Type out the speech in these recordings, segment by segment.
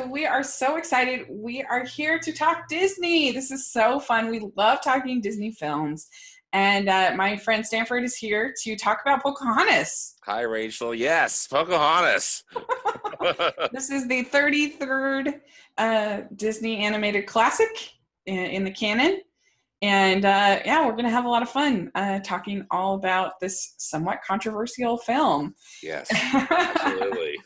so we are so excited. We are here to talk Disney. This is so fun. We love talking Disney films. And uh, my friend Stanford is here to talk about Pocahontas. Hi, Rachel. Yes, Pocahontas. this is the 33rd uh, Disney animated classic in, in the canon. And uh, yeah, we're going to have a lot of fun uh, talking all about this somewhat controversial film. Yes, absolutely.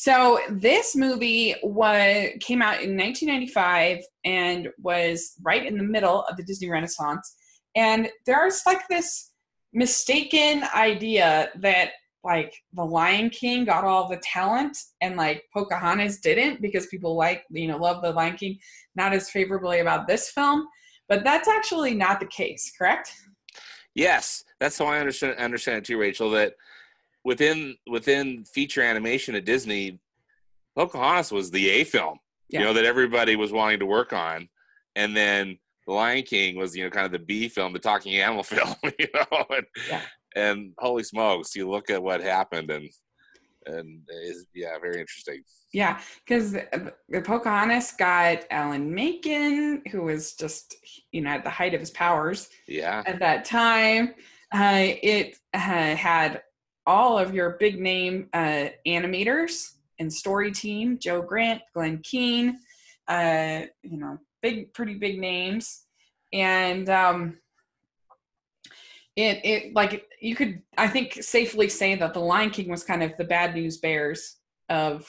So this movie was came out in 1995 and was right in the middle of the Disney Renaissance. And there's like this mistaken idea that like the Lion King got all the talent and like Pocahontas didn't because people like you know love the Lion King not as favorably about this film but that's actually not the case, correct? Yes, that's how I understand understand it too, Rachel. That within within feature animation at Disney, Pocahontas was the A film, yeah. you know, that everybody was wanting to work on, and then The Lion King was, you know, kind of the B film, the talking animal film, you know, and, yeah. and holy smokes, you look at what happened, and and is yeah very interesting yeah because the pocahontas got alan menken who was just you know at the height of his powers yeah at that time uh, it uh, had all of your big name uh, animators and story team joe grant glen keane uh, you know big pretty big names and um, it it like you could I think safely say that the Lion King was kind of the bad news bears of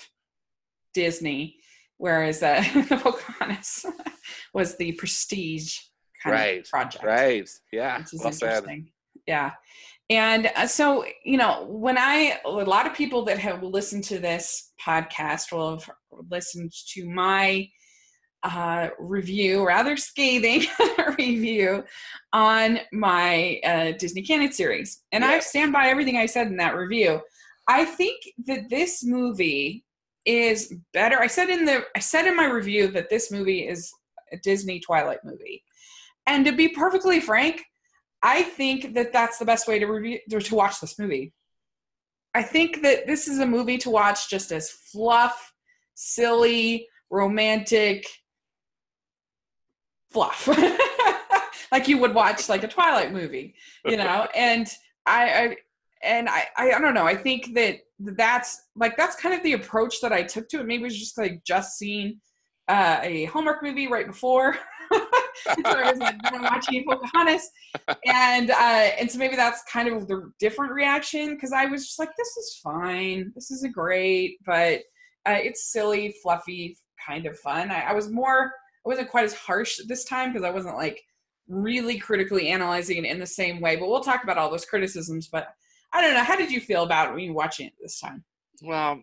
Disney, whereas uh, Pocahontas was the prestige kind right. of project. Right. Yeah. Which is well interesting. Said. Yeah. And uh, so, you know, when I, a lot of people that have listened to this podcast will have listened to my uh, review, rather scathing review on my uh, Disney Canon series. And. I stand by everything I said in that review. I think that this movie is better. I said in the I said in my review that this movie is a Disney Twilight movie. And to be perfectly frank, I think that that's the best way to review to watch this movie. I think that this is a movie to watch just as fluff, silly, romantic, fluff like you would watch like a twilight movie you know and I, I and I, I i don't know i think that that's like that's kind of the approach that i took to it maybe it was just like just seeing uh, a Hallmark movie right before. so I was like, I'm watching Pocahontas, and uh, and so maybe that's kind of the different reaction because I was just like, this is fine, this is a great, but uh, it's silly, fluffy, kind of fun. I, I was more I wasn't quite as harsh this time because I wasn't like really critically analyzing it in the same way. But we'll talk about all those criticisms. But I don't know. How did you feel about when you watching it this time? Well,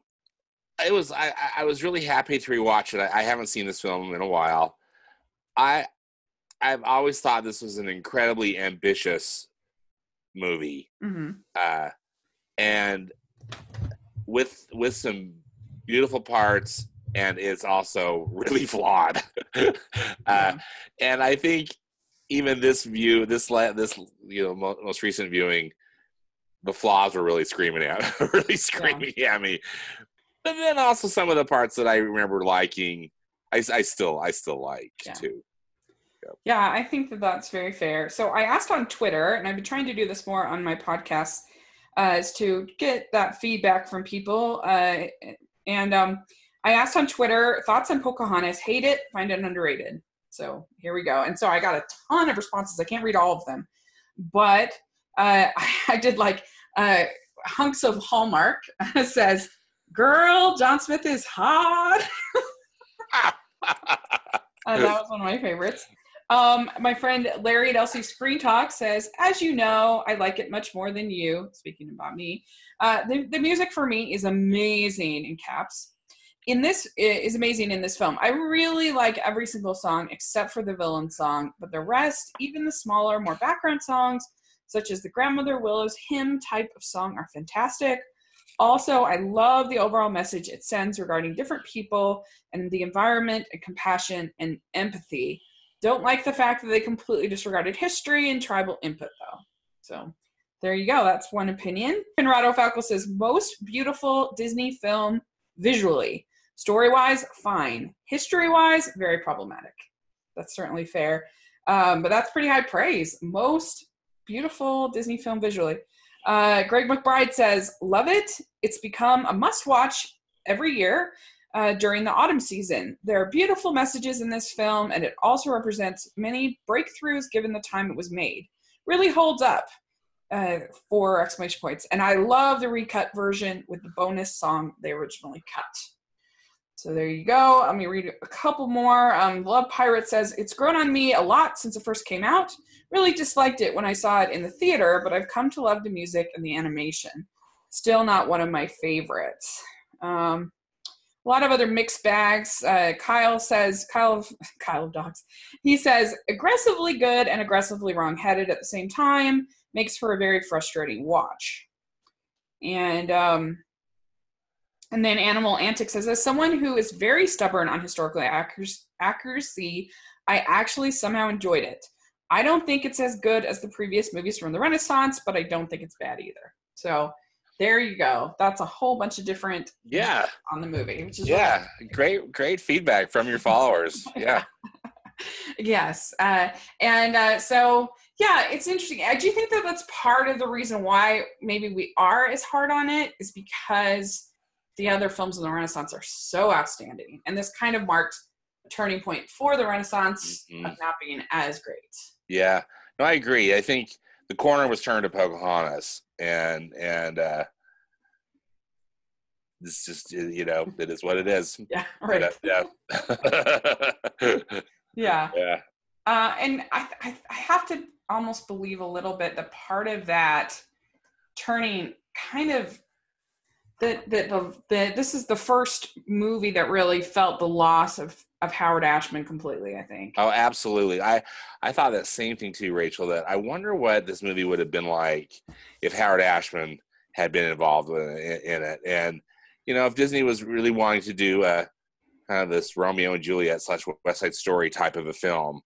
it was I, I was really happy to rewatch it. I, I haven't seen this film in a while. I I've always thought this was an incredibly ambitious movie, mm-hmm. uh, and with with some beautiful parts and it's also really flawed. uh, and I think even this view, this this you know most recent viewing, the flaws were really screaming at, really screaming yeah. at me. But then also some of the parts that I remember liking, I, I still I still like yeah. too. Yeah, I think that that's very fair. So I asked on Twitter, and I've been trying to do this more on my podcast, uh, is to get that feedback from people. Uh, and um, I asked on Twitter thoughts on Pocahontas. Hate it, find it underrated. So here we go. And so I got a ton of responses. I can't read all of them, but uh, I did like uh, hunks of Hallmark says, "Girl, John Smith is hot." uh, that was one of my favorites. Um, my friend Larry at LC Screen Talk says, as you know, I like it much more than you. Speaking about me, uh, the, the music for me is amazing in caps in this is amazing in this film. I really like every single song except for the villain song, but the rest, even the smaller, more background songs, such as the Grandmother Willow's hymn type of song, are fantastic. Also, I love the overall message it sends regarding different people and the environment and compassion and empathy. Don't like the fact that they completely disregarded history and tribal input, though. So there you go. That's one opinion. Conrado Falco says most beautiful Disney film visually Story wise, fine. History wise, very problematic. That's certainly fair. Um, but that's pretty high praise. Most beautiful Disney film visually. Uh, Greg McBride says, Love it. It's become a must watch every year uh, during the autumn season. There are beautiful messages in this film, and it also represents many breakthroughs given the time it was made. Really holds up. Uh, four exclamation points. And I love the recut version with the bonus song they originally cut. So there you go. Let me read a couple more. Um, Love Pirate says, It's grown on me a lot since it first came out. Really disliked it when I saw it in the theater, but I've come to love the music and the animation. Still not one of my favorites. Um, a lot of other mixed bags. Uh, Kyle says, Kyle, Kyle of Dogs, he says, aggressively good and aggressively wrong-headed at the same time makes for a very frustrating watch. And um, and then Animal Antics says, as someone who is very stubborn on historical accuracy, I actually somehow enjoyed it. I don't think it's as good as the previous movies from the Renaissance, but I don't think it's bad either. So there you go. That's a whole bunch of different yeah on the movie, which is yeah, great great feedback from your followers. yeah. yes, uh, and uh, so yeah, it's interesting. I do think that that's part of the reason why maybe we are as hard on it is because the other films of the Renaissance are so outstanding, and this kind of marked a turning point for the Renaissance mm-hmm. of not being as great. Yeah, no, I agree. I think the corner was turned to Pocahontas, and and uh, it's just you know it is what it is. Yeah, right. yeah. yeah. Yeah. Uh, and I, I I have to almost believe a little bit the part of that turning kind of that that the, the this is the first movie that really felt the loss of of Howard Ashman completely. I think. Oh, absolutely. I I thought that same thing too, Rachel. That I wonder what this movie would have been like if Howard Ashman had been involved in, in it, and you know, if Disney was really wanting to do a kind of this Romeo and Juliet slash West Side Story type of a film,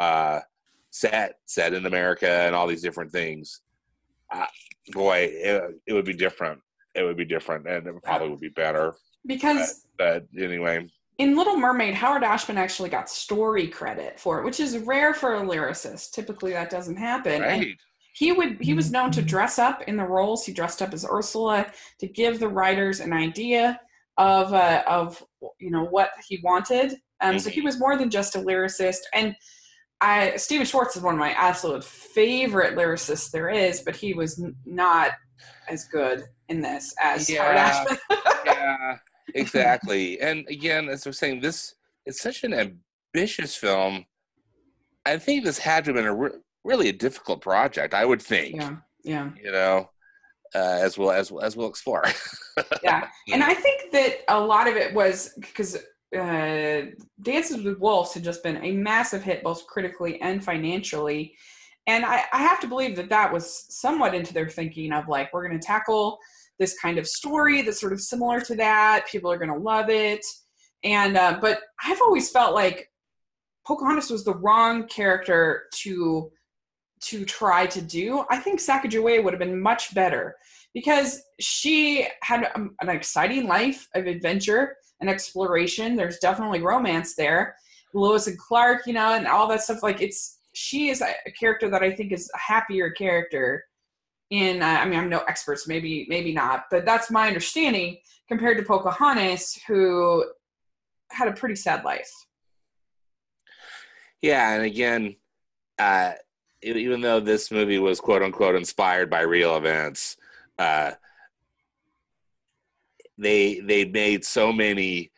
uh, set set in America and all these different things. Uh, boy, it, it would be different it would be different and it probably would be better. Because but, but anyway. In Little Mermaid, Howard Ashman actually got story credit for it, which is rare for a lyricist. Typically that doesn't happen. Right. And he would he was known to dress up in the roles. He dressed up as Ursula to give the writers an idea of uh, of you know what he wanted. Um, mm-hmm. So he mm-hmm. was more than just a lyricist. And I Stephen Schwartz is one of my absolute favorite lyricists there is, but he was n- not as good in this as yeah, Howard Ashman. yeah, exactly. And again, as we're saying, this it's such an ambitious film. I think this had to have been a re- really a difficult project. I would think. Yeah. Yeah. You know, uh, as well as as we'll explore. yeah, and I think that a lot of it was because uh, Dances with Wolves had just been a massive hit, both critically and financially. And I, I have to believe that that was somewhat into their thinking of like, we're going to tackle this kind of story that's sort of similar to that. People are going to love it. And, uh, but I've always felt like Pocahontas was the wrong character to to try to do. I think Sacagawea would have been much better because she had an exciting life of adventure and exploration. There's definitely romance there. Lewis and Clark, you know, and all that stuff. Like it's she is a character that I think is a happier character in uh, I mean I'm no expert, so maybe maybe not, but that's my understanding compared to Pocahontas, who had a pretty sad life. Yeah, and again, uh, even though this movie was quote unquote inspired by real events, uh, they they made so many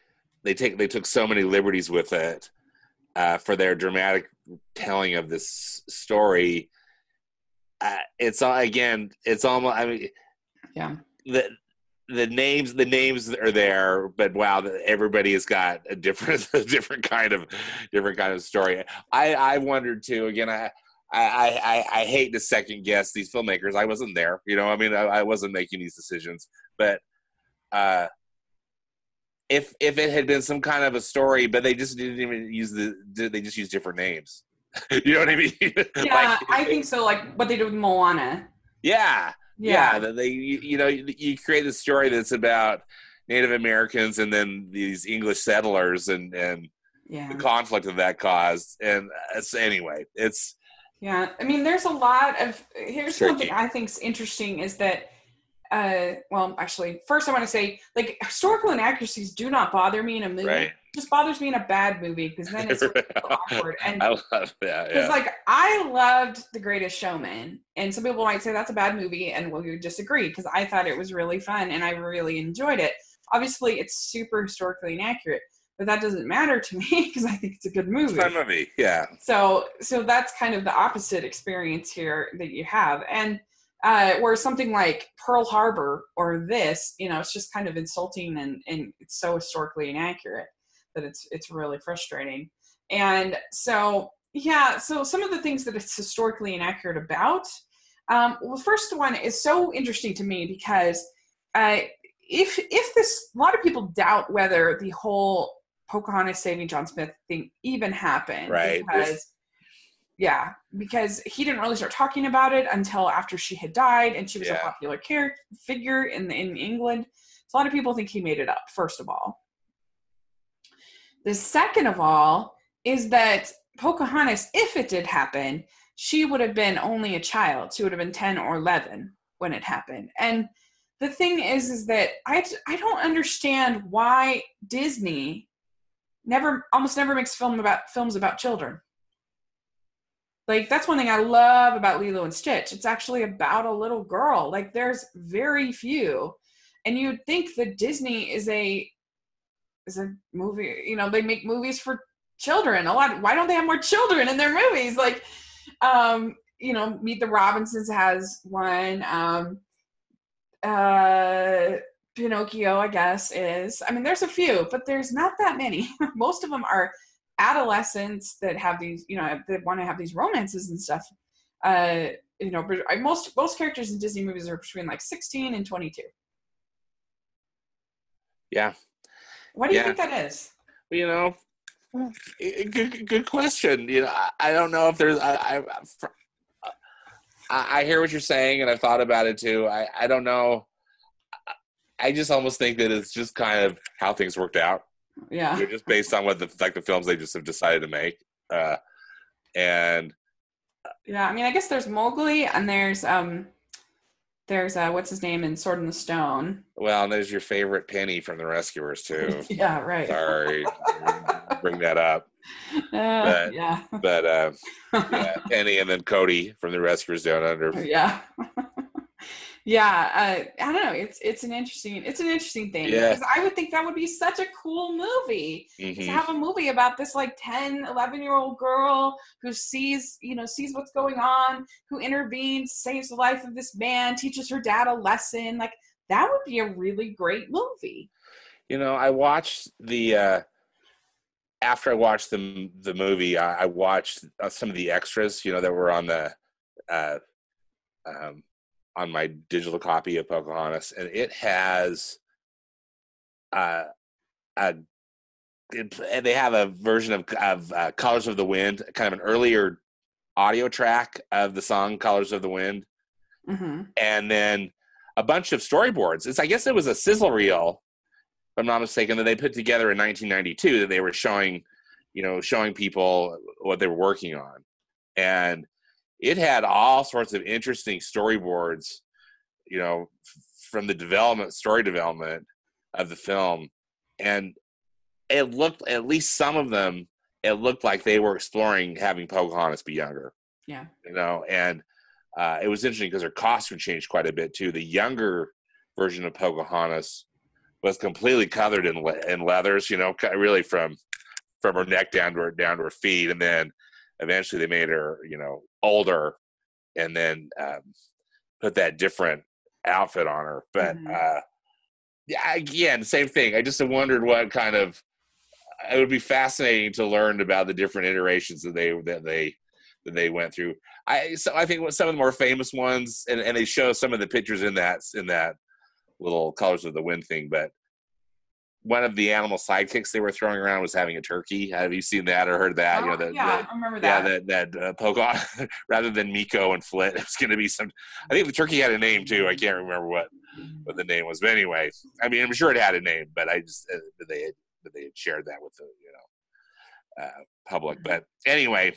they take they took so many liberties with it uh, for their dramatic telling of this story uh, it's all again it's almost i mean yeah the the names the names are there but wow everybody has got a different a different kind of different kind of story i i wondered too again i I, I, I hate to second guess these filmmakers. I wasn't there, you know. I mean, I, I wasn't making these decisions, but uh, if if it had been some kind of a story, but they just didn't even use the they just use different names. you know what I mean? Yeah, like, I think so. Like what they did with Moana. Yeah, yeah. yeah they you, you know you, create a story that's about Native Americans and then these English settlers and and yeah. the conflict that that caused. And it's anyway, it's Yeah, I mean, there's a lot of. Here's Tricky. something I think's interesting is that, uh, well, actually, first I want to say, like, historical inaccuracies do not bother me in a movie. right. Just bothers me in a bad movie because then it's awkward. And I love that. because, Yeah. like, I loved The Greatest Showman, and some people might say that's a bad movie, and well, you disagree because I thought it was really fun and I really enjoyed it. Obviously, it's super historically inaccurate, but that doesn't matter to me because I think it's a good It's movie a fun movie. Yeah. so so that's kind of the opposite experience here that you have and uh where something like pearl harbor or this you know it's just kind of insulting and and it's so historically inaccurate that it's it's really frustrating and so yeah so some of the things that it's historically inaccurate about um well the first one is so interesting to me because uh if if this a lot of people doubt whether the whole Pocahontas saving John Smith thing even happened. Right. Because, yeah, because he didn't really start talking about it until after she had died and she was a popular character figure in in England. So a lot of people think he made it up, first of all. The second of all is that Pocahontas, if it did happen, she would have been only a child. She would have been 10 or 11 when it happened. And the thing is, is that I, I don't understand why Disney never, almost never makes film about films about children. Like that's one thing I love about Lilo and Stitch. It's actually about a little girl. Like there's very few, and you'd think that Disney is a is a movie. You know, they make movies for children a lot. Why don't they have more children in their movies? Like, um, you know, Meet the Robinsons has one. Um, uh, Pinocchio, I guess, is. I mean, there's a few, but there's not that many. Most of them are adolescents that have these, you know, that want to have these romances and stuff. Uh, you know, but most most characters in Disney movies are between like 16 and 22. Yeah. What do you Yeah. think that is? You know, eh, good, good question. You know, I, I don't know if there's. I, I, I hear what you're saying, and I've thought about it too. I, I don't know. I- I just almost think that it's just kind of how things worked out. Yeah. They're just based on what the like the films they just have decided to make. Uh, and Yeah, I mean, I guess there's Mowgli and there's um, there's uh, what's his name in Sword in the Stone. well, and there's your favorite Penny from the Rescuers too. Yeah, right. Sorry, bring that up. Uh, But- yeah. But uh, yeah, Penny and then Cody from the Rescuers Down Under. yeah. Yeah, uh, I don't know. It's it's an interesting it's an interesting thing Yeah. because I would think that would be such a cool movie to Mhm. have a movie about this like 10 11 year old girl who sees you know sees what's going on who intervenes saves the life of this man teaches her dad a lesson like that would be a really great movie You know, I watched the uh after I watched the the movie, I, I watched uh, some of the extras. You know, that were on the uh, um, on my digital copy of Pocahontas, and it has uh, a it, and they have a version of of uh, Colors of the Wind, kind of an earlier audio track of the song Colors of the Wind. Hmm and then a bunch of storyboards. It's I guess it was a sizzle reel, if I'm not mistaken, that they put together in 1992 that they were showing, you know, showing people what they were working on, and it had all sorts of interesting storyboards, you know, f- from the development, story development of the film, and it looked at least some of them. It looked like they were exploring having Pocahontas be younger. Yeah. You know and uh, it was interesting because her costume changed quite a bit too. The younger version of pocahontas was completely covered in, le- in leathers you know really from from her neck down to her down to her feet. And then eventually they made her you know older and then um, put that different outfit on her but Mhm. uh yeah again same thing i just wondered what kind of it would be fascinating to learn about the different iterations that they that they that they went through. I so I think some of the more famous ones, and, and they show some of the pictures in that in that little colors of the wind thing. But one of the animal sidekicks they were throwing around was having a turkey. Have you seen that or heard that? Oh, you know, the, yeah, the, I remember that. yeah, that that uh, Pocahontas rather than Meeko and Flit, it was going to be some. I think the turkey had a name too. I can't remember what what the name was, but anyway, I mean, I'm sure it had a name, but I just uh, they had, they had shared that with the you know uh, public. But anyway,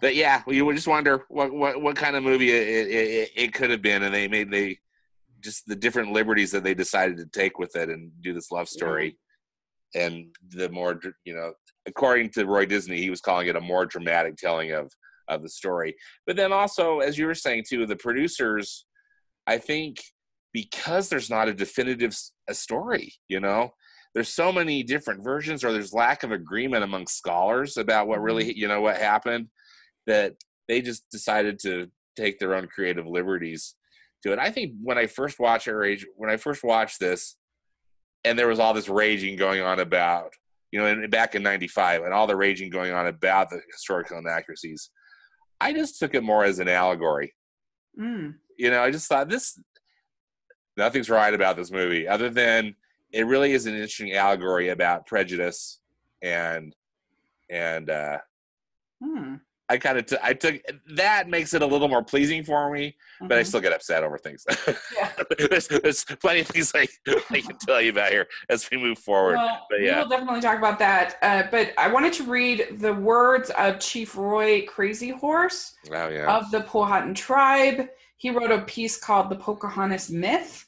but yeah, you would just wonder what what what kind of movie it, it, it could have been, and they made they just the different liberties that they decided to take with it and do this love story, and the more you know, according to Roy Disney, he was calling it a more dramatic telling of of the story. But then also, as you were saying too, the producers, I think, because there's not a definitive a story, you know, there's so many different versions, or there's lack of agreement among scholars about what really, mm-hmm. you know, what happened, that they just decided to take their own creative liberties to it. I think when I first watched it, when I first watched this, and there was all this raging going on about, you know, in, back in '95, and all the raging going on about the historical inaccuracies. I just took it more as an allegory. Mm. You know, I just thought this nothing's right about this movie other than it really is an interesting allegory about prejudice and and uh Hmm. I kind of t- I took that makes it a little more pleasing for me, but I Mhm. still get upset over things. Yeah. there's, there's plenty of things I, I can tell you about here as we move forward. Well, but yeah. we'll definitely talk about that. Uh, but I wanted to read the words of Chief Roy Crazy Horse oh yeah. of the Powhatan tribe. He wrote a piece called "The Pocahontas Myth,"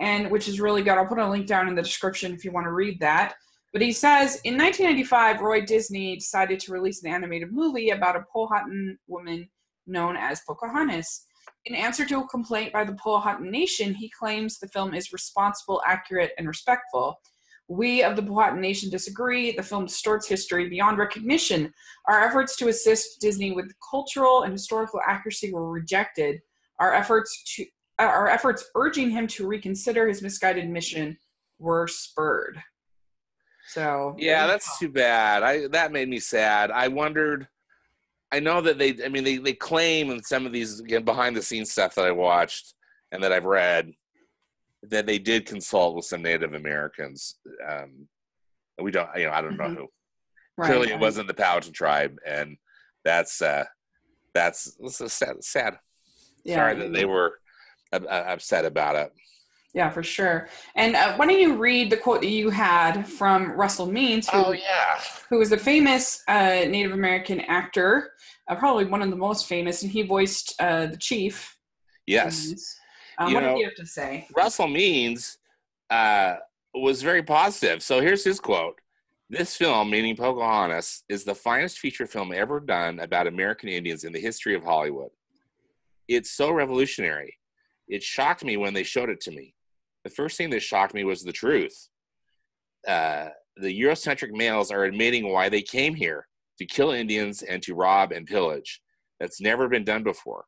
and which is really good. I'll put a link down in the description if you want to read that. But he says in 1995, Roy Disney decided to release an animated movie about a Powhatan woman known as Pocahontas. In answer to a complaint by the Powhatan Nation, he claims the film is responsible, accurate, and respectful. We of the Powhatan Nation disagree. The film distorts history beyond recognition. Our efforts to assist Disney with cultural and historical accuracy were rejected. Our efforts to uh, our efforts urging him to reconsider his misguided mission were spurred. So Yeah, that's too bad. I that made me sad. I wondered. I know that they. I mean, they they claim in some of these again behind the scenes stuff that I watched and that I've read that they did consult with some Native Americans. Um, we don't. You know, I don't know Mhm. who. Right, Clearly, it wasn't the Powhatan tribe, and that's uh, that's, that's sad. sad. Yeah, Sorry that they were uh, uh, upset about it. Yeah, for sure. And uh, why don't you read the quote that you had from Russell Means, who, Oh yeah. who was a famous uh, Native American actor, uh, probably one of the most famous, and he voiced uh, the chief. Yes. Um, what know- did you have to say? Russell Means uh, was very positive. So here's his quote This film, meaning Pocahontas, is the finest feature film ever done about American Indians in the history of Hollywood. It's so revolutionary. It shocked me when they showed it to me. The first thing that shocked me was the truth. Uh, the Eurocentric males are admitting why they came here to kill Indians and to rob and pillage. That's never been done before.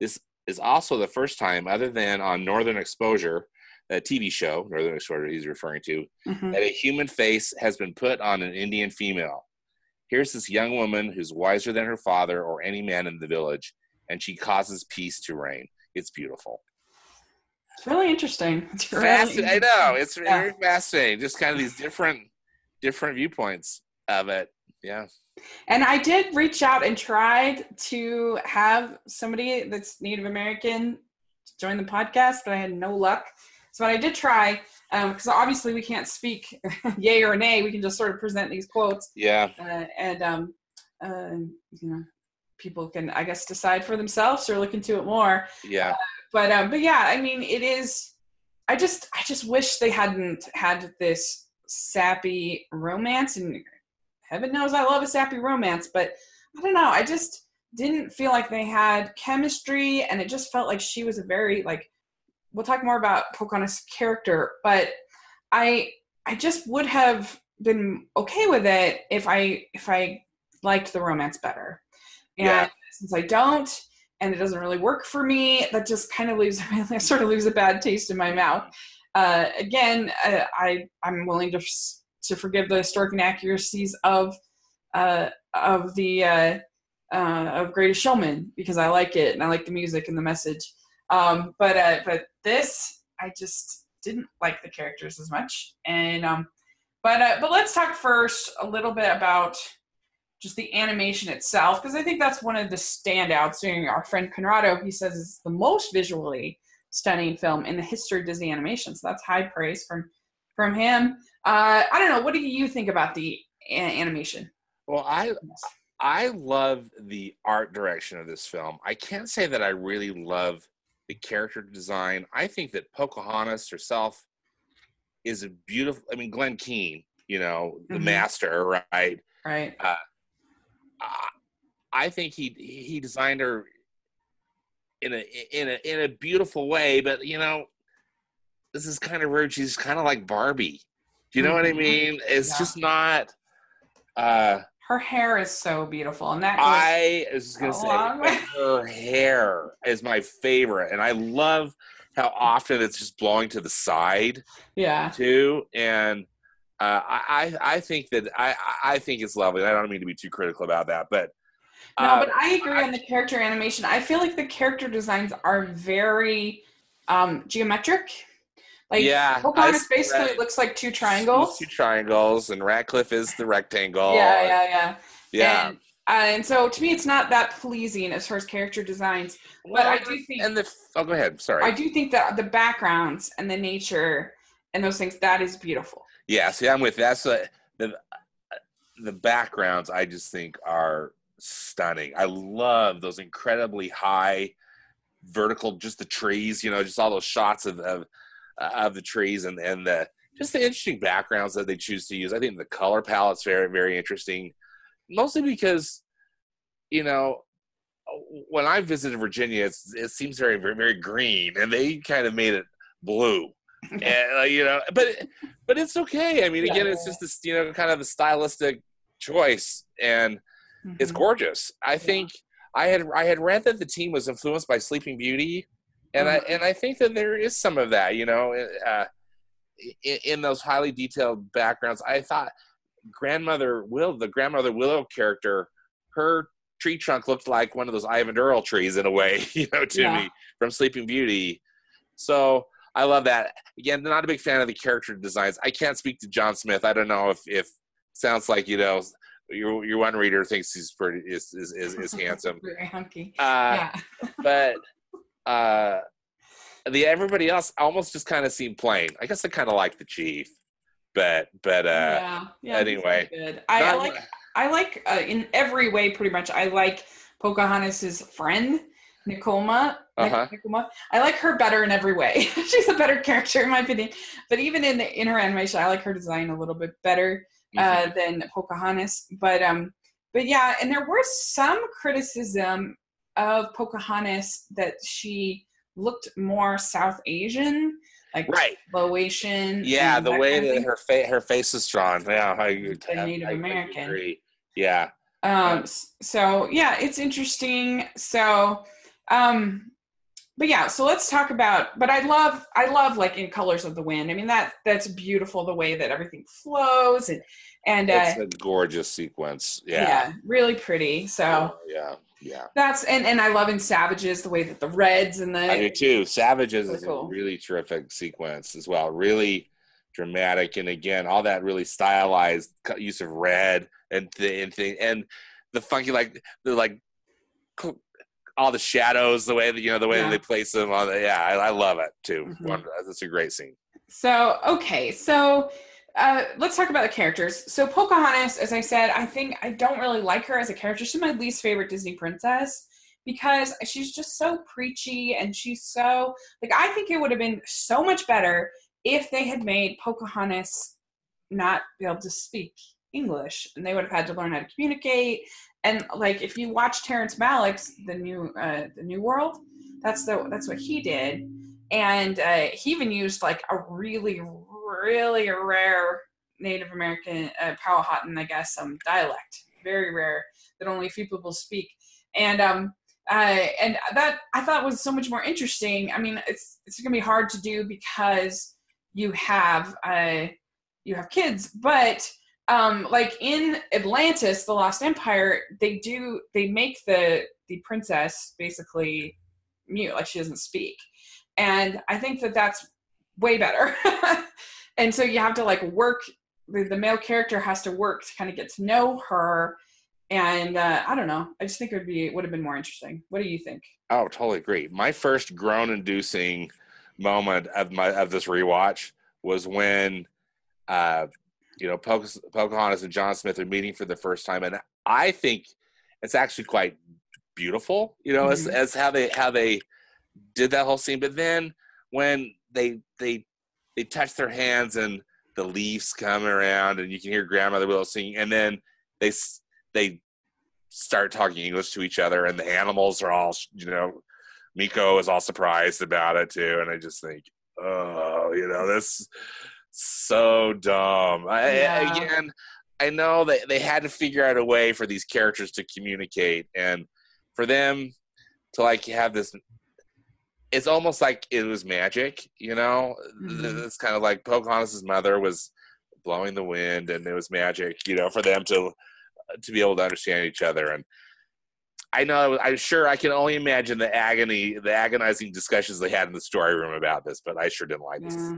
This is also the first time, other than on Northern Exposure, a TV show, Northern Exposure he's referring to, Mhm. that a human face has been put on an Indian female. Here's this young woman who's wiser than her father or any man in the village, and she causes peace to reign. It's beautiful. It's really interesting. It's really Fascinating. I know it's Yeah. very fascinating. Just kind of these different, different viewpoints of it. Yeah. And I did reach out and tried to have somebody that's Native American join the podcast, but I had no luck. So what I did try, because obviously we can't speak yay or nay, we can just sort of present these quotes, Yeah. uh, and um, uh, you know, people can I guess decide for themselves or look into it more. Yeah. But um, but yeah, I mean, it is. I just I just wish they hadn't had this sappy romance, and heaven knows I love a sappy romance, but I don't know. I just didn't feel like they had chemistry, and it just felt like she was a very like. We'll talk more about Pocahontas' character, but I I just would have been okay with it if I if I liked the romance better. And Yeah. since I don't, and it doesn't really work for me, that just kind of leaves sort of leaves a bad taste in my mouth. Uh, again, uh, I I'm willing to to forgive the historic inaccuracies of uh, of the uh, uh, of Greatest Showman because I like it and I like the music and the message. Um, but uh, but this, I just didn't like the characters as much. And um, but uh, but let's talk first a little bit about just the animation itself because I think that's one of the standouts. Doing our friend Conrado, he says it's the most visually stunning film in the history of Disney animation. So that's high praise from from him. Uh, I don't know. What do you think about the a- animation? Well, I I love the art direction of this film. I can't say that I really love the character design. I think that Pocahontas herself is a beautiful. I mean, Glen Keane, you know, the Mhm. master, right? Right. I- I think he he designed her in a in a in a beautiful way, but you know, this is kind of rude. She's kind of like Barbie. Do you know what I Mhm. mean? It's Yeah. just not. uh Her hair is so beautiful, and that I was just gonna say long her hair is my favorite, and I love how often it's just blowing to the side yeah. too. And uh, I I I think that I I- I think it's lovely. I don't mean to be too critical about that, but No, but I agree on the character animation. I feel like the character designs are very um, geometric. Like Yeah, Pocahontas I- basically looks like two triangles. two triangles, and Ratcliffe is the rectangle. Yeah, yeah, yeah. yeah. And, uh, and so to me, it's not that pleasing as far as character designs. But I do think and the oh, go ahead. Sorry. I do think that the backgrounds and the nature and those things that is beautiful. Yeah, see, I'm with that's the the backgrounds. I just think are stunning. I love those incredibly high vertical, just the trees. You know, just all those shots of of, of the trees and and the just the interesting backgrounds that they choose to use. I think the color palette's very very interesting, mostly because you know when I visited Virginia, it seems very very very green, and they kind of made it blue and uh, you know but but it's okay i mean Yeah. again it's just this you know kind of a stylistic choice and it's Mhm. gorgeous i think i had i had read that the team was influenced by sleeping beauty and i Mhm. and i think that there is some of that you know uh in, in those highly detailed backgrounds i thought grandmother will the grandmother willow character her tree trunk looked like one of those Eyvind Earle trees in a way you know to Yeah. me from sleeping beauty so I love that. Again, not a big fan of the character designs. I can't speak to John Smith. I don't know if if sounds like you know your your one reader thinks he's pretty is is is, is handsome. Very hunky. Uh, yeah. but uh, the everybody else almost just kind of seemed plain. I guess I kind of like the chief, but but uh, yeah. Yeah. anyway. good. I, I like I like uh, in every way pretty much. I like Pocahontas's friend Nakoma. Uh-huh. Nakoma. I like her better in every way. She's a better character in my opinion. But even in the in her animation, I like her design a little bit better Mm-hmm. uh, than Pocahontas. But um, but yeah, and there was some criticism of Pocahontas that she looked more South Asian, like right. Laotian. Yeah, the way that her face her face is drawn. Yeah, I, The I- Native I- I American. agree. Yeah. um so yeah it's interesting so um but yeah so let's talk about but i love i love like in colors of the wind i mean that that's beautiful the way that everything flows and and uh It's a gorgeous sequence. yeah. Yeah. really pretty so Yeah. Yeah. that's and and i love in savages the way that the reds and the I do too. Savages Really is cool. a really terrific sequence as well. Really dramatic, and again, all that really stylized use of red and the and thing and the funky like the like all the shadows, the way that you know the way Yeah. that they place them on. The, yeah, I, I love it too. Mhm. One, that's a great scene. So, okay, so uh, let's talk about the characters. So, Pocahontas, as I said, I think I don't really like her as a character. She's my least favorite Disney princess because she's just so preachy and she's so, like, I think it would have been so much better if they had made Pocahontas not be able to speak English and they would have had to learn how to communicate. And like, if you watch Terrence Malick's The New uh, The New World, that's the that's what he did. And uh, he even used like a really really rare native american uh, powhatan i guess um, dialect. Very rare that only a few people speak. And um uh, and that i thought was so much more interesting. I mean it's it's gonna be hard to do because you have uh you have kids but um like in atlantis the lost empire they do they make the the princess basically mute like she doesn't speak and i think that that's way better. and so you have to like work. The, male character has to work to kind of get to know her. And uh, I don't know. I just think it would be would have been more interesting. What do you think? Oh, totally agree. My first groan-inducing moment of my of this rewatch was when, uh, you know, Pocahontas and John Smith are meeting for the first time, and I think it's actually quite beautiful. You know, mm-hmm. as as how they how they did that whole scene. But then when they they they touch their hands and the leaves come around and you can hear grandmother willow singing and then they they start talking english to each other and the animals are all you know Meeko is all surprised about it too and i just think oh you know this so dumb yeah. I, again i know that they had to figure out a way for these characters to communicate and for them to like have this it's almost like it was magic, you know. Mm-hmm. It's kind of like Pocahontas' mother was blowing the wind, and it was magic, you know, for them to to be able to understand each other. And I know, I'm sure, I can only imagine the agony, the agonizing discussions they had in the story room about this. But I sure didn't like yeah. this.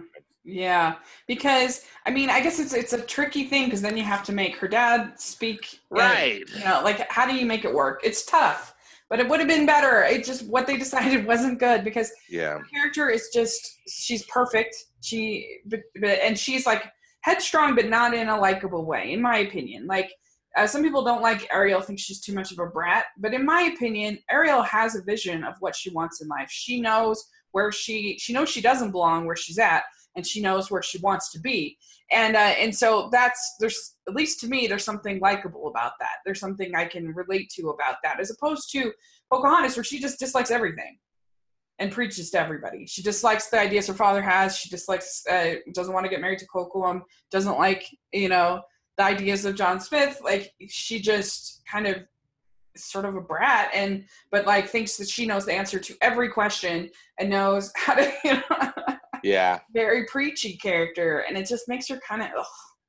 Yeah, because I mean, I guess it's it's a tricky thing because then you have to make her dad speak, right? And, you know, like how do you make it work? It's tough but it would have been better. It just what they decided wasn't good because yeah, the character is just she's perfect. She but, but and she's like headstrong, but not in a likable way, in my opinion. Like uh, some people don't like Ariel, think she's too much of a brat, but in my opinion, Ariel has a vision of what she wants in life. She knows where she she knows she doesn't belong where she's at, and she knows where she wants to be. And uh, and so that's there's at least to me there's something likable about that. There's something i can relate to about that as opposed to pocahontas where she just dislikes everything and preaches to everybody. She dislikes the ideas her father has. She dislikes uh, doesn't want to get married to Kocoum, doesn't like you know the ideas of john smith. Like she just kind of sort of a brat and but like thinks that she knows the answer to every question and knows how to you know yeah. very preachy character and it just makes her kind of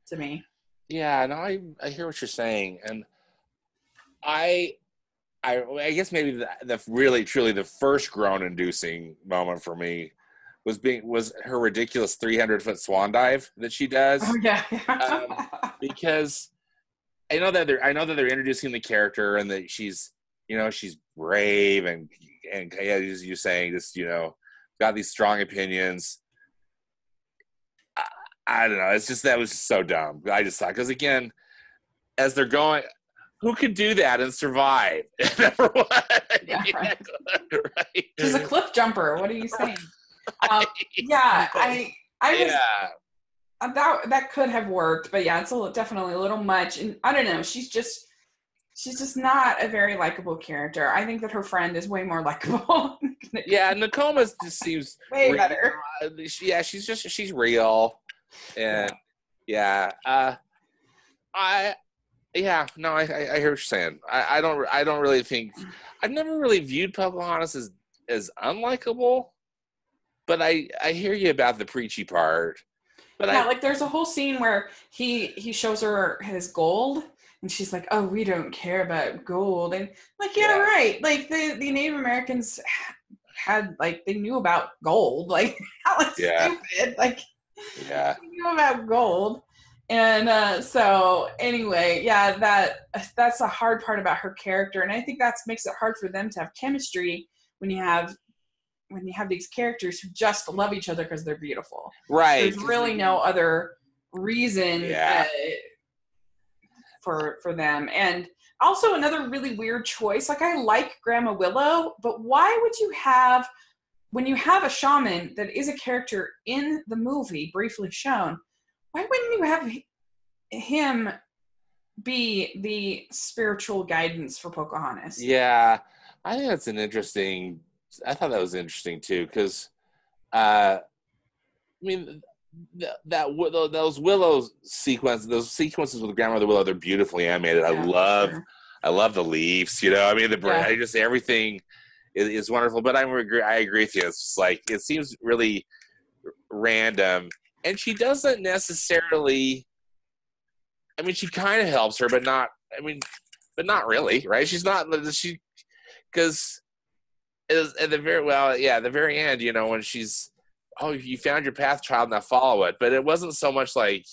to me. Yeah no i i hear what you're saying and i i i guess maybe the, the really truly the first groan inducing moment for me was being was her ridiculous 300 foot swan dive that she does. Oh, yeah. Um, because i know that they're i know that they're introducing the character and that she's you know she's brave and and yeah, as you saying just you know got these strong opinions I don't know. It's just that was just so dumb. I just thought because again, as they're going, who could do that and survive? Number one, yeah, right. right. She's a cliff jumper. What are you saying? Um, yeah, I, I was. Yeah. That that could have worked, but yeah, it's a, definitely a little much. And I don't know. She's just she's just not a very likable character. I think that her friend is way more likable. yeah, Nakoma just seems way real. better. Yeah, she's just she's real and yeah, uh, I yeah no I, I hear what you're saying. I, I don't I don't really think I've never really viewed Pocahontas as as unlikable, but I I hear you about the preachy part. But yeah, I, like there's a whole scene where he he shows her his gold and she's like, "Oh, we don't care about gold," and like, yeah, yeah. right. Like the the Native Americans had like they knew about gold. Like that was yeah. stupid. Like yeah. knew about gold. And uh, so anyway, yeah, that that's a hard part about her character, and I think that makes it hard for them to have chemistry when you have when you have these characters who just love each other because they're beautiful. Right. There's really no other reason yeah. uh, for for them. And also another really weird choice. Like I like Grandma Willow, but why would you have when you have a shaman that is a character in the movie briefly shown, why wouldn't you have him be the spiritual guidance for Pocahontas? Yeah, I think that's an interesting. I thought that was interesting too, because, uh, I mean, that, that those Willow sequences, those sequences with Grandmother Willow, they're beautifully animated. Yeah, I love, sure. I love the leaves. You know, I mean, the yeah. I just everything is, is wonderful. But I agree. I agree with you. It's like it seems really random, and she doesn't necessarily. I mean, she kind of helps her, but not. I mean, but not really, right? She's not. She because at the very well, yeah, at the very end, you know, when she's oh, you found your path, child, now follow it. But it wasn't so much like,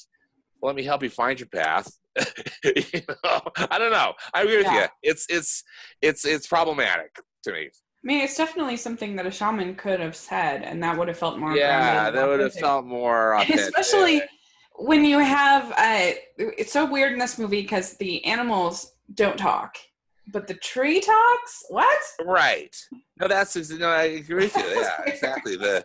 let me help you find your path. you know, I don't know. I agree with Yeah. you. It's it's it's it's problematic to me. I mean, it's definitely something that a shaman could have said, and that would have felt more. Yeah, that would have felt more especially when you have uh it's so weird in this movie because the animals don't talk but the tree talks what right. No, that's no. I agree with you. Yeah, exactly. The,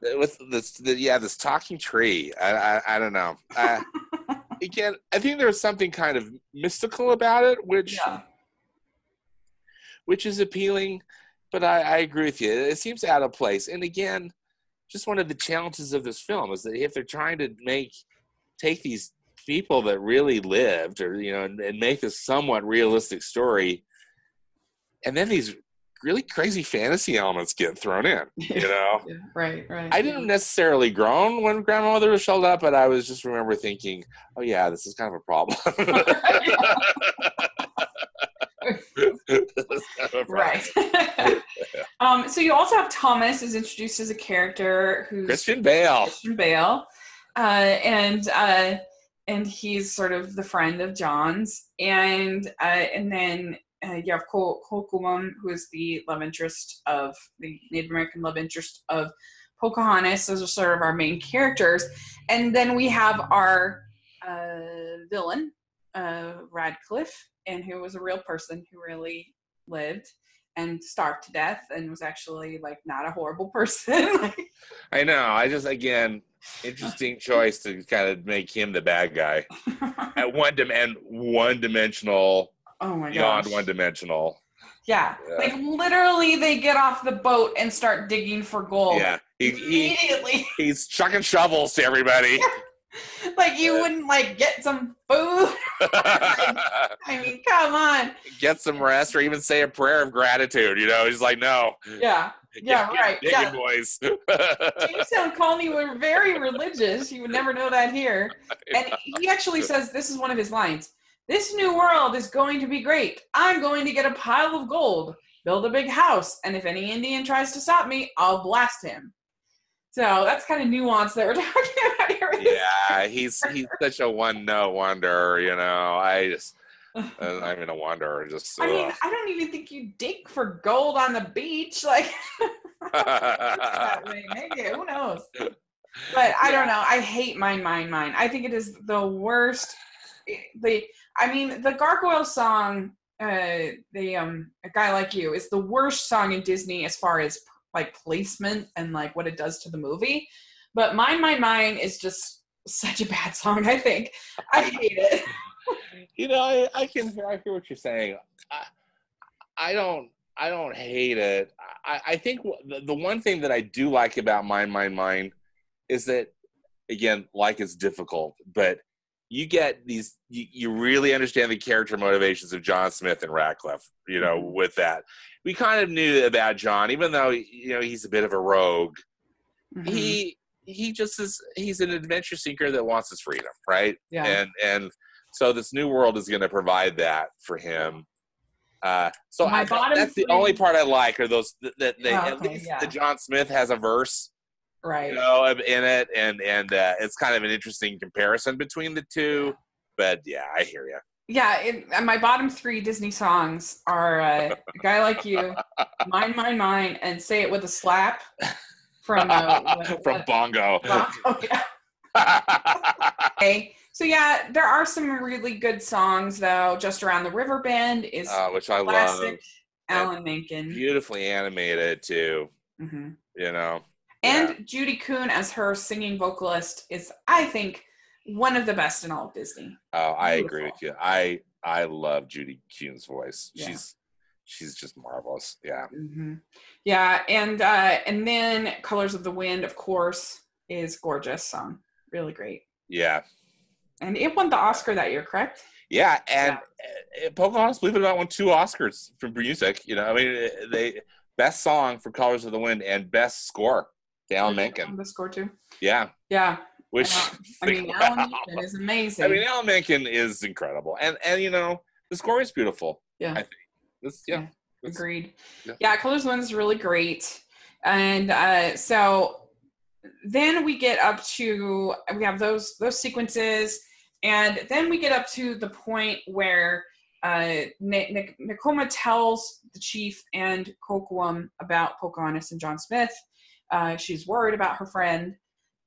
the with this, the, yeah, this talking tree. I I, I don't know. Uh, again, I think there's something kind of mystical about it, which yeah which is appealing. But I, I agree with you. It seems out of place. And again, just one of the challenges of this film is that if they're trying to make take these people that really lived, or you know, and, and make this somewhat realistic story, and then these really crazy fantasy elements get thrown in. You know, Yeah, right right I didn't necessarily groan when grandmother was showed up, but I was just remember thinking, "Oh yeah, this is kind of a problem." Kind of right um so you also have thomas is introduced as a character who's Christian Bale. Christian Bale, uh, and uh, and he's sort of the friend of John's, and uh, and then uh, you have Cole, Cole who is the love interest of the Native American love interest of Pocahontas. Those are sort of our main characters, and then we have our uh, villain, uh, Radcliffe, and who was a real person who really lived and starved to death and was actually like not a horrible person. Like, I know. I just again interesting choice to kind of make him the bad guy at one dim and one dimensional oh my beyond gosh. one dimensional. Yeah. Yeah. Like literally they get off the boat and start digging for gold. Yeah, he, he Immediately. he's chucking shovels to everybody. like you wouldn't like get some food. I mean, come on. Get some rest, or even say a prayer of gratitude. You know, he's like, no, Yeah. Yeah, Get- get right, digging, yeah. boys. Jamestown Colony were very religious. You would never know that here. And he actually says this is one of his lines. This new world is going to be great. I'm going to get a pile of gold, build a big house, and if any Indian tries to stop me, I'll blast him. So that's kind of nuance that we're talking about here. yeah, he's he's such a one note wonder. You know, I just uh, I mean a wonder. Just I mean, ugh. I don't even think you dig for gold on the beach. Like that way. Maybe who knows? But I don't know. I hate mine, mine, mine. I think it is the worst. The I mean, the gargoyle song, uh, the um, a guy like you is the worst song in Disney as far as like placement and like what it does to the movie. But mine, mine, mine is just such a bad song. I think I hate it. you know, I, I can hear I hear what you're saying. I, I don't I don't hate it. I, I think the, the one thing that I do like about Mine Mine Mine is that again, like it's difficult, but you get these you, you really understand the character motivations of John Smith and Radcliffe, you know, Mhm. with that. We kind of knew about John, even though you know he's a bit of a rogue. Mhm. He he just is he's an adventure seeker that wants his freedom, right? yeah. and and so this new world is going to provide that for him. Uh, so I, that's the only part I like are those that, that they, Oh, at least yeah. the John Smith has a verse, right. you know, in it, and and uh, it's kind of an interesting comparison between the two. But yeah, I hear you. Yeah, it, and my bottom three Disney songs are uh, "A Guy Like You," "Mine, Mine, Mine," and "Say It with a Slap" from uh, From Bongo. yeah. Okay. So yeah, there are some really good songs though. "Just Around the River Bend" is uh, which I love. classic Alan Menken, Beautifully animated too. Mhm. You know. and Judy Kuhn as her singing vocalist is, I think, one of the best in all of Disney. Oh, I agree with you. I I love Judy Kuhn's voice. Yeah. She's she's just marvelous. Yeah. hmm Yeah, and uh, and then "Colors of the Wind," of course, is gorgeous song, really great, Yeah. and it won the Oscar that year, correct? Yeah, and uh, Pocahontas, believe it or not, won two Oscars for music. You know, I mean, uh, they best song for Colors of the Wind and best score Alan Menken. the score too. Yeah, Yeah, which I I mean, Alan Menken is amazing. I mean, Alan Menken is incredible, and and you know, the score is beautiful. Yeah. I think this. Yeah, Yeah. Agreed. yeah. Yeah, Colors of the Wind is really great, and uh, so then we get up to we have those those sequences, and then we get up to the point where uh, N- Nakoma tells the chief and Kocoum about Pocahontas and John Smith. Uh, she's worried about her friend,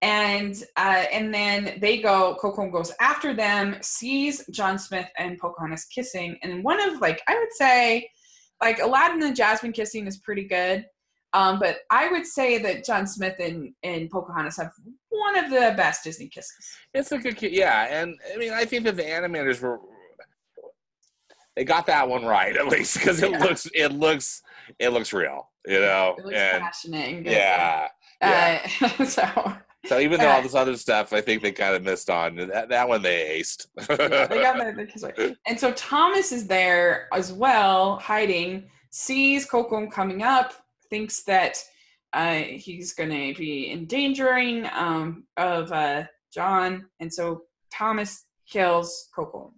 and uh, and then they go. Kocoum goes after them, sees John Smith and Pocahontas kissing, and one of like I would say, like Aladdin and Jasmine kissing is pretty good. Um, but I would say that John Smith and, and Pocahontas have one of the best Disney kisses. It's a good, yeah, and I mean, I think that the animators were they got that one right at least because it yeah. looks it looks it looks real, you know. It looks and, passionate. Yeah, yeah. Uh, so. So even though uh, all this other stuff, I think they kind of missed on that. That one they aced. yeah, they got the, the. And so Thomas is there as well, hiding. Sees Kocoum coming up, thinks that uh, he's going to be endangering um, of uh, John, and so Thomas kills Kocoum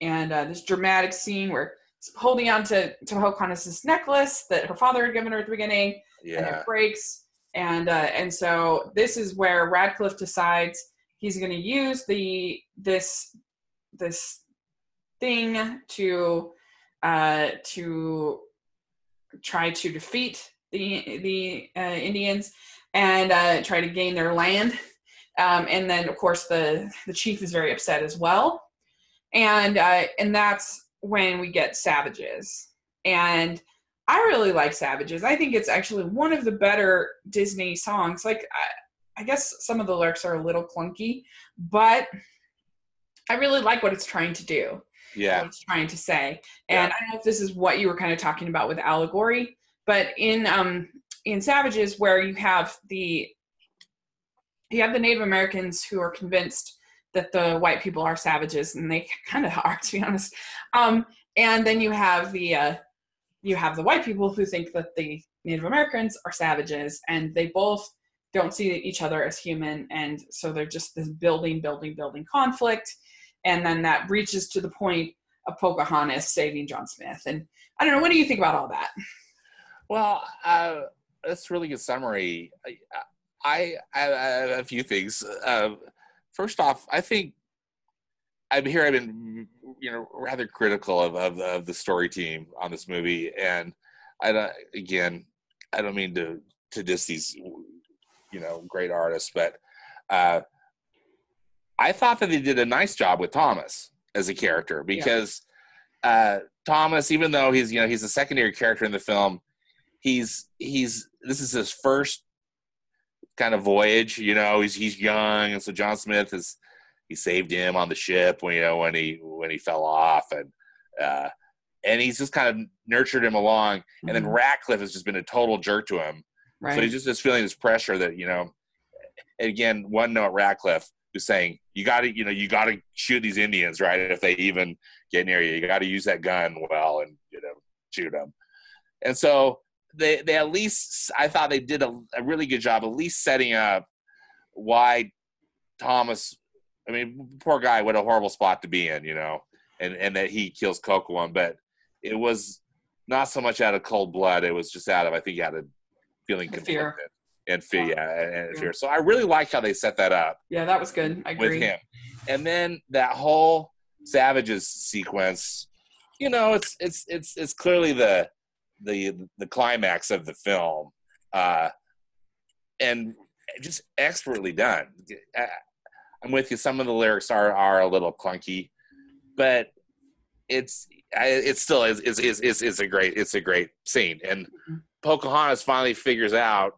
and uh, this dramatic scene where he's holding on to to Pocahontas' necklace that her father had given her at the beginning, yeah. and it breaks. And uh, and so this is where Radcliffe decides he's going to use the this this thing to uh, to try to defeat the the uh, Indians and uh, try to gain their land. Um, and then, of course, the the chief is very upset as well and uh, and that's when we get Savages. And I really like Savages. I think it's actually one of the better Disney songs. Like I, I guess some of the lyrics are a little clunky, but I really like what it's trying to do. Yeah, what it's trying to say. And yeah. I don't know if this is what you were kind of talking about with allegory, but in um in Savages, where you have the you have the Native Americans who are convinced that the white people are savages, and they kind of are, to be honest. Um, and then you have the uh, you have the white people who think that the Native Americans are savages, and they both don't see each other as human, and so they're just this building, building, building conflict, and then that reaches to the point of Pocahontas saving John Smith. And I don't know, what do you think about all that? Well, uh, that's really good summary. I, I, a few things. Uh, first off, I think I'm here. I've been, you know, rather critical of, of, of the story team on this movie, and I don't, again, I don't mean to to diss these, you know, great artists, but uh, I thought that they did a nice job with Thomas as a character because yeah. uh, Thomas, even though he's you know he's a secondary character in the film, he's he's this is his first kind of voyage. You know, he's he's young, and so John Smith is he saved him on the ship when you know when he when he fell off, and uh, and he's just kind of nurtured him along. Mm-hmm. And then mm-hmm. Radcliffe has just been a total jerk to him. Right. So he's just, just feeling this pressure that you know. Again, one note Radcliffe who's saying you got to you know you got to shoot these Indians right if they even get near you. You got to use that gun well and you know shoot them. And so they they at least I thought they did a, a really good job at least setting up why Thomas. I mean, poor guy, what a horrible spot to be in, you know, and and that he kills Kocoum, but it was not so much out of cold blood. It was just out of I think out of feeling conflicted fear. and fear, yeah, and, and fear. So I really like how they set that up. Yeah, that was good. I agree. With him, and then that whole Savages sequence, you know, it's it's it's it's clearly the the the climax of the film, uh, and just expertly done. I'm with you. Some of the lyrics are are a little clunky, but it's it's still is is is is a great it's a great scene. And mm-hmm. Pocahontas finally figures out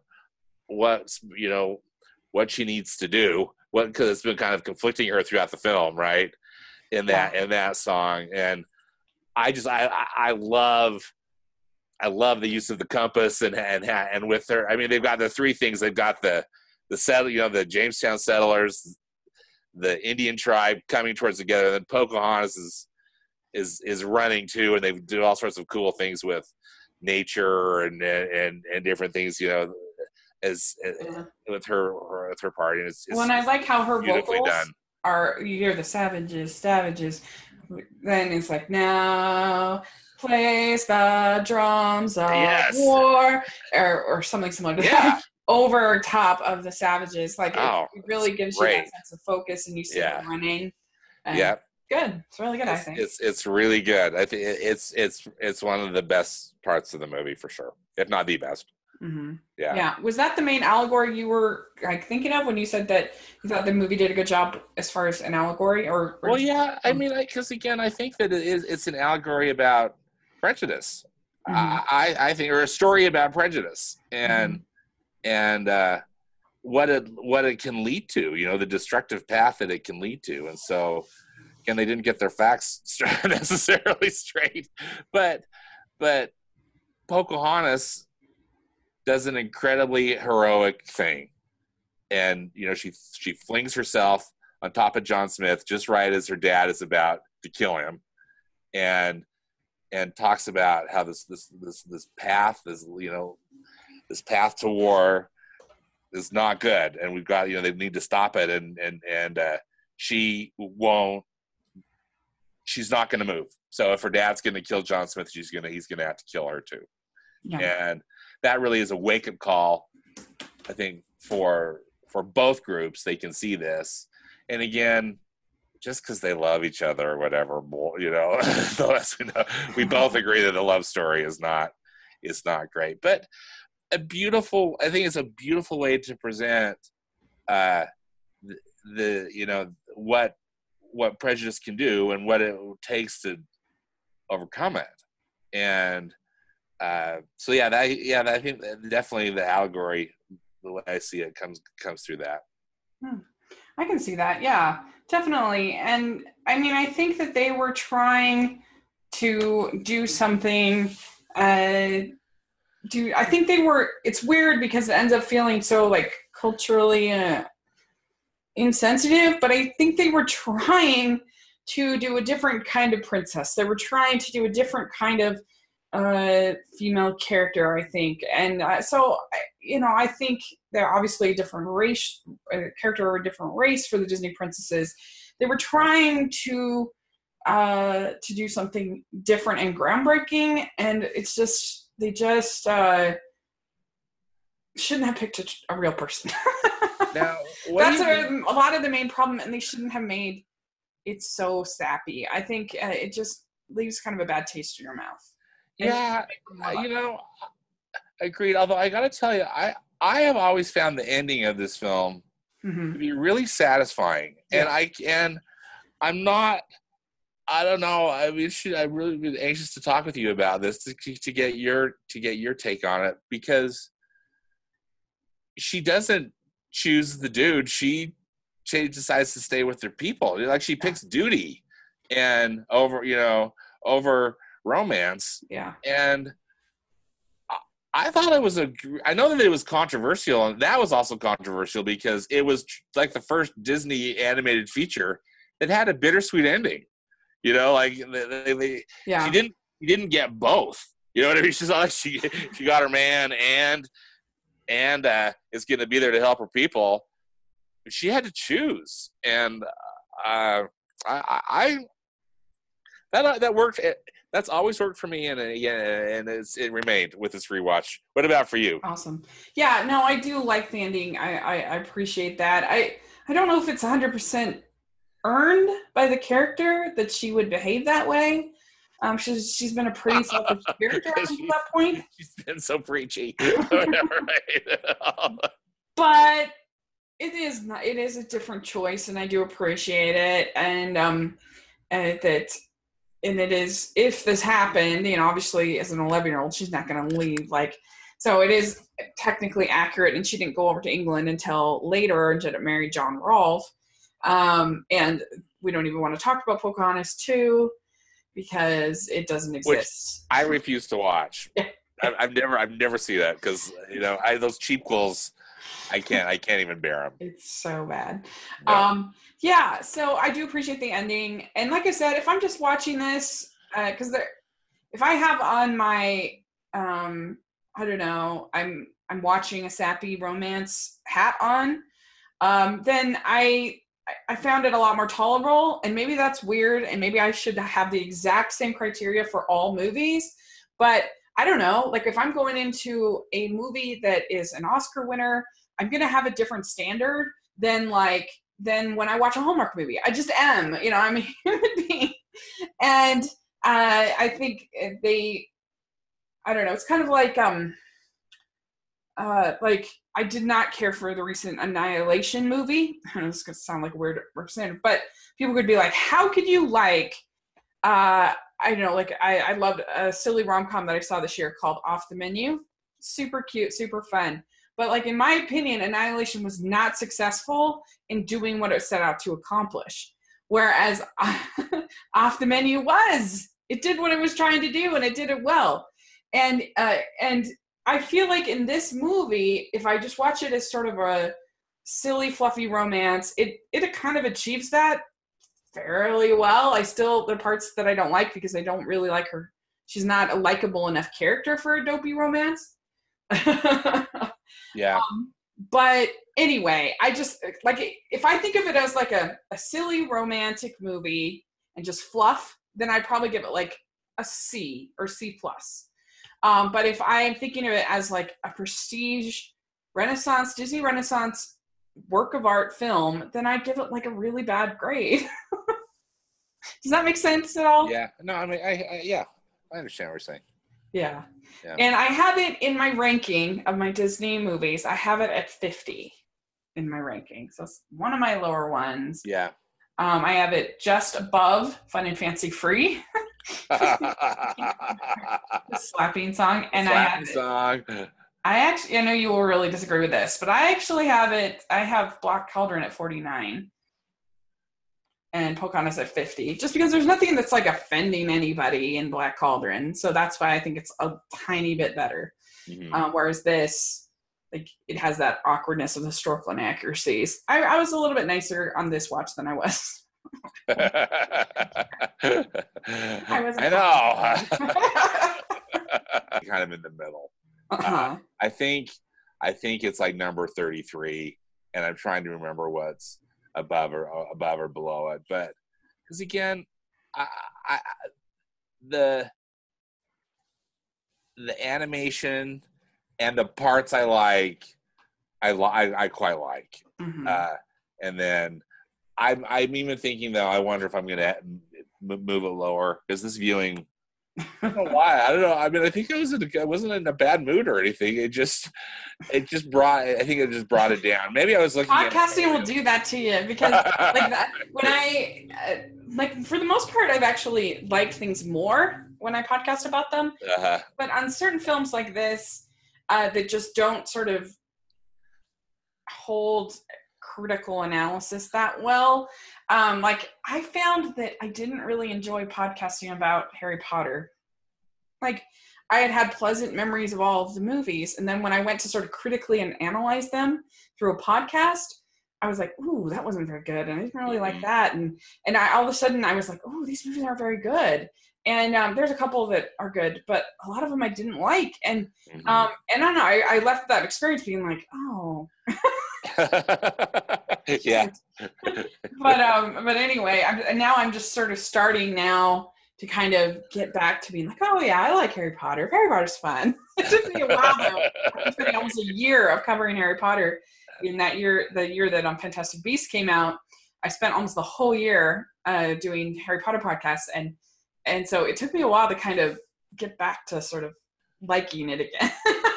what you know what she needs to do. What because it's been kind of conflicting her throughout the film, right? In that in that song, and I just I I love I love the use of the compass and and and with her. I mean, they've got the three things. They've got the the settle, you know, the Jamestown settlers, the Indian tribe coming towards together. And then Pocahontas is is is running too, and they do all sorts of cool things with nature and and and different things. You know, as, yeah. with her with her party. It's, it's, well, and I like how her vocals done. are. You hear the savages, savages. Then it's like now plays the drums of yes. war or, or something similar to yeah. that. Over top of the savages. Like Oh, it, it really it's gives you great. that sense of focus, and you see Yeah. them running. And yeah, good. It's really good. I think. it's it's really good. I think it's it's it's one of the best parts of the movie for sure, if not the best. hmm Yeah. Yeah. Was that the main allegory you were like thinking of when you said that you thought the movie did a good job as far as an allegory? Or, or Well, yeah. I um, mean, because again, I think that it is it's an allegory about prejudice. Mhm. I, I I think, or a story about prejudice, and Mm-hmm. And uh, what it what it can lead to. You know, the destructive path that it can lead to, and so again, they didn't get their facts necessarily straight, but but Pocahontas does an incredibly heroic thing, and you know she she flings herself on top of John Smith just right as her dad is about to kill him, and and talks about how this this this this path is you know this path to war is not good, and we've got you know they need to stop it, and and and uh, she won't. She's not going to move. So if her dad's going to kill John Smith, she's gonna he's going to have to kill her too yeah. and that really is a wake up call i think for for both groups they can see this and again just because they love each other or whatever you know the less we know we both agree that the love story is not is not great but a beautiful i think it's a beautiful way to present uh the, the you know what what prejudice can do and what it takes to overcome it and uh, so yeah, that yeah, that, I think definitely the allegory, the way I see it, comes comes through that. I can see that. Yeah, definitely. And I mean, I think that they were trying to do something. Uh, do I think they were? It's weird because it ends up feeling so like culturally uh, insensitive. But I think they were trying to do a different kind of princess. They were trying to do a different kind of uh, female character, I think. And uh, so, you know, I think they're obviously a different race, a character or a different race for the Disney princesses. They were trying to uh, to do something different and groundbreaking, and it's just they just uh, shouldn't have picked a, a real person. Now, what That's do you think- a, a lot of the main problem, and they shouldn't have made it so sappy. I think uh, it just leaves kind of a bad taste in your mouth. And yeah, you know, agreed. Although I got to tell you, I I have always found the ending of this film Mhm. to be really satisfying, and I and I'm not. I don't know. I mean, should I really been anxious to talk with you about this to, to get your to get your take on it because she doesn't choose the dude. She she decides to stay with their people. Like she picks duty and over you know over romance Yeah. and I- I thought it was a. I know that it was controversial, and that was also controversial because it was like the first Disney animated feature that had a bittersweet ending. You know, like they, they, Yeah. she didn't. She didn't get both. You know what I mean? She's like she she got her man and and uh, is going to be there to help her people. She had to choose, and uh, I, I, that that worked. It, that's always worked for me, and uh, yeah, and it's, it remained with this rewatch. What about for you? Awesome. Yeah, no, I do like the ending. I, I, I appreciate that. I I don't know if it's 100% earned by the character that she would behave that way. Um, she's she's been a pretty selfish character up until that point, She's been so preachy. But it is not. It is a different choice, and I do appreciate it. And um, and that and it is if this happened, you know, obviously as an 11 year old, she's not going to leave. Like, so it is technically accurate, and she didn't go over to England until later and didn't marry John Rolfe. Um, and we don't even want to talk about Pocahontas 2 because it doesn't Which- exist. I refuse to watch. Yeah. I, I've never, I've never seen that because you know, I those cheapquels, I can't, I can't even bear them. It's so bad. No. Um, yeah, so I do appreciate the ending, and like I said, if I'm just watching this, because there, if I have on my, um, I don't know, I'm I'm watching a sappy romance hat on, um, then I I- found it a lot more tolerable, and maybe that's weird, and maybe I should have the exact same criteria for all movies, but I don't know, like if I'm going into a movie that is an Oscar winner, I'm gonna have a different standard than like than when I watch a Hallmark movie. I just am, you know, I'm a human being, and uh, I think they, I don't know, it's kind of like um, uh, like I did not care for the recent Annihilation movie. I know this is gonna sound like a weird representative, but people could be like, "How could you like?" Uh, I don't know, like I, I loved a silly rom com that I saw this year called Off the Menu. Super cute, super fun. But like in my opinion, Annihilation was not successful in doing what it set out to accomplish. Whereas Off the Menu was. It did what it was trying to do, and it did it well. And uh, and I feel like in this movie, if I just watch it as sort of a silly, fluffy romance, it it kind of achieves that fairly well. I still there are parts that I don't like because I don't really like her. She's not a likable enough character for a dopey romance. yeah. Um, but anyway, I just like if I think of it as like a, a silly romantic movie and just fluff, then I'd probably give it like a C or C plus. Um, but if I am thinking of it as like a prestige Renaissance, Disney Renaissance work of art film, then I'd give it like a really bad grade. Does that make sense at all? Yeah. No, I mean, I, I yeah, I understand what you're saying. Yeah. yeah. And I have it in my ranking of my Disney movies. I have it at 50 in my ranking. So it's one of my lower ones. Yeah. Um, I have it just above Fun and Fancy Free. slapping song, and slapping I song. I actually, I know you will really disagree with this, but I actually have it. I have Black Cauldron at forty nine, and Pocahontas at fifty, just because there's nothing that's like offending anybody in Black Cauldron, so that's why I think it's a tiny bit better. Mm-hmm. Um, whereas this, like, it has that awkwardness of historical inaccuracies. I, I was a little bit nicer on this watch than I was I, I know. kind of in the middle. Uh-huh. Uh, I think I think it's like number 33 and I'm trying to remember what's above or uh, above or below it. But cuz again, I, I the the animation and the parts I like I I, I quite like. Mm-hmm. Uh, and then I'm I'm even thinking though. I wonder if I'm gonna move it lower because this viewing. I don't know why. I don't know. I mean, I think I was in a, I wasn't in a bad mood or anything. It just, it just brought. I think it just brought it down. Maybe I was looking. Podcasting will do that to you because, like that, when I, uh, like for the most part, I've actually liked things more when I podcast about them. Uh-huh. But on certain films like this, uh, that just don't sort of hold critical analysis that well. Um, like I found that I didn't really enjoy podcasting about Harry Potter. Like I had had pleasant memories of all of the movies, and then when I went to sort of critically and analyze them through a podcast, I was like, "Ooh, that wasn't very good," and I didn't really like that. And and I, all of a sudden, I was like, "Oh, these movies aren't very good." And um, there's a couple that are good, but a lot of them I didn't like. And mm-hmm. um, and I don't know, I, I left that experience being like, "Oh." yeah. but um, but anyway, I'm, now I'm just sort of starting now to kind of get back to being like, oh yeah, I like Harry Potter. Harry Potter's fun. it took me a while though. It's been almost a year of covering Harry Potter. In that year, the year that um, Fantastic Beasts came out, I spent almost the whole year uh, doing Harry Potter podcasts, and and so it took me a while to kind of get back to sort of liking it again.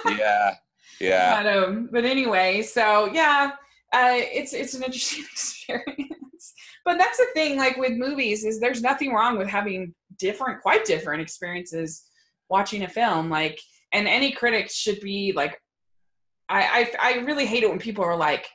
yeah, yeah. But, um, but anyway, so yeah, uh, it's it's an interesting experience. but that's the thing, like with movies, is there's nothing wrong with having different, quite different experiences watching a film. Like, and any critic should be like, I I, I really hate it when people are like,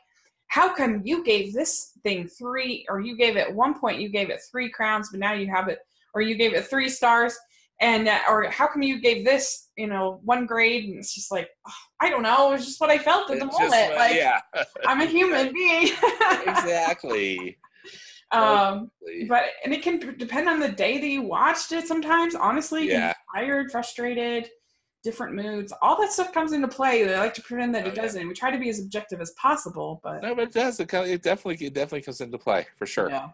how come you gave this thing three, or you gave it one point, you gave it three crowns, but now you have it, or you gave it three stars and uh, or how come you gave this you know one grade? And it's just like oh, i don't know. It's just what i felt at the moment. uh, like yeah. I'm a human being. Exactly. Um but and it can depend on the day that you watched it sometimes. Honestly yeah. tired frustrated different moods. All that stuff comes into play they like to pretend that oh, it doesn't. Yeah. we try to be as objective as possible but no but it does. It, it definitely it definitely comes into play for sure. Yeah.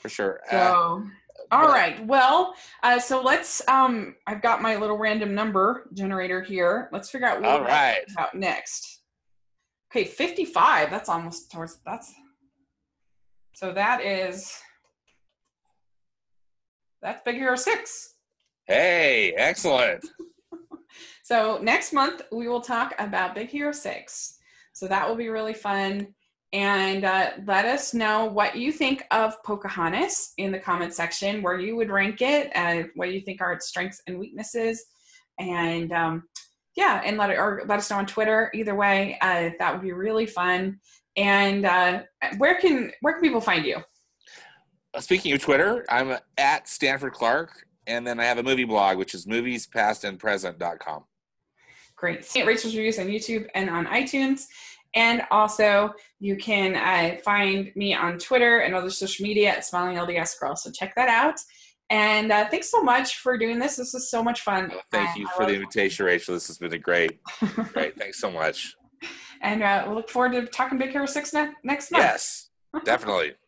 For sure. So, uh, All right. Well, uh, so let's. Um, I've got my little random number generator here. Let's figure out what All right. about next. Okay, fifty-five. That's almost towards. That's. So that is. That's Big Hero Six. Hey, excellent. So next month we will talk about Big Hero 6. So that will be really fun. And uh, let us know what you think of Pocahontas in the comment section, where you would rank it, and what you think are its strengths and weaknesses. And um, yeah, and let it or let us know on Twitter. Either way, uh, that would be really fun. And uh, where can where can people find you? Uh, Speaking of Twitter, I'm at Stanford Clark, and then I have a movie blog, which is moviespastandpresent.com. Great. Rachel's Reviews on YouTube and on iTunes. And also, you can uh, find me on Twitter and other social media at Smiling LDS Girl. So check that out. And uh, thanks so much for doing this. This was so much fun. Thank you I for the invitation, Rachel. This has been a great, great. Thanks so much. and uh, we'll look forward to talking Big Hero 6 ne- next month. Yes, definitely.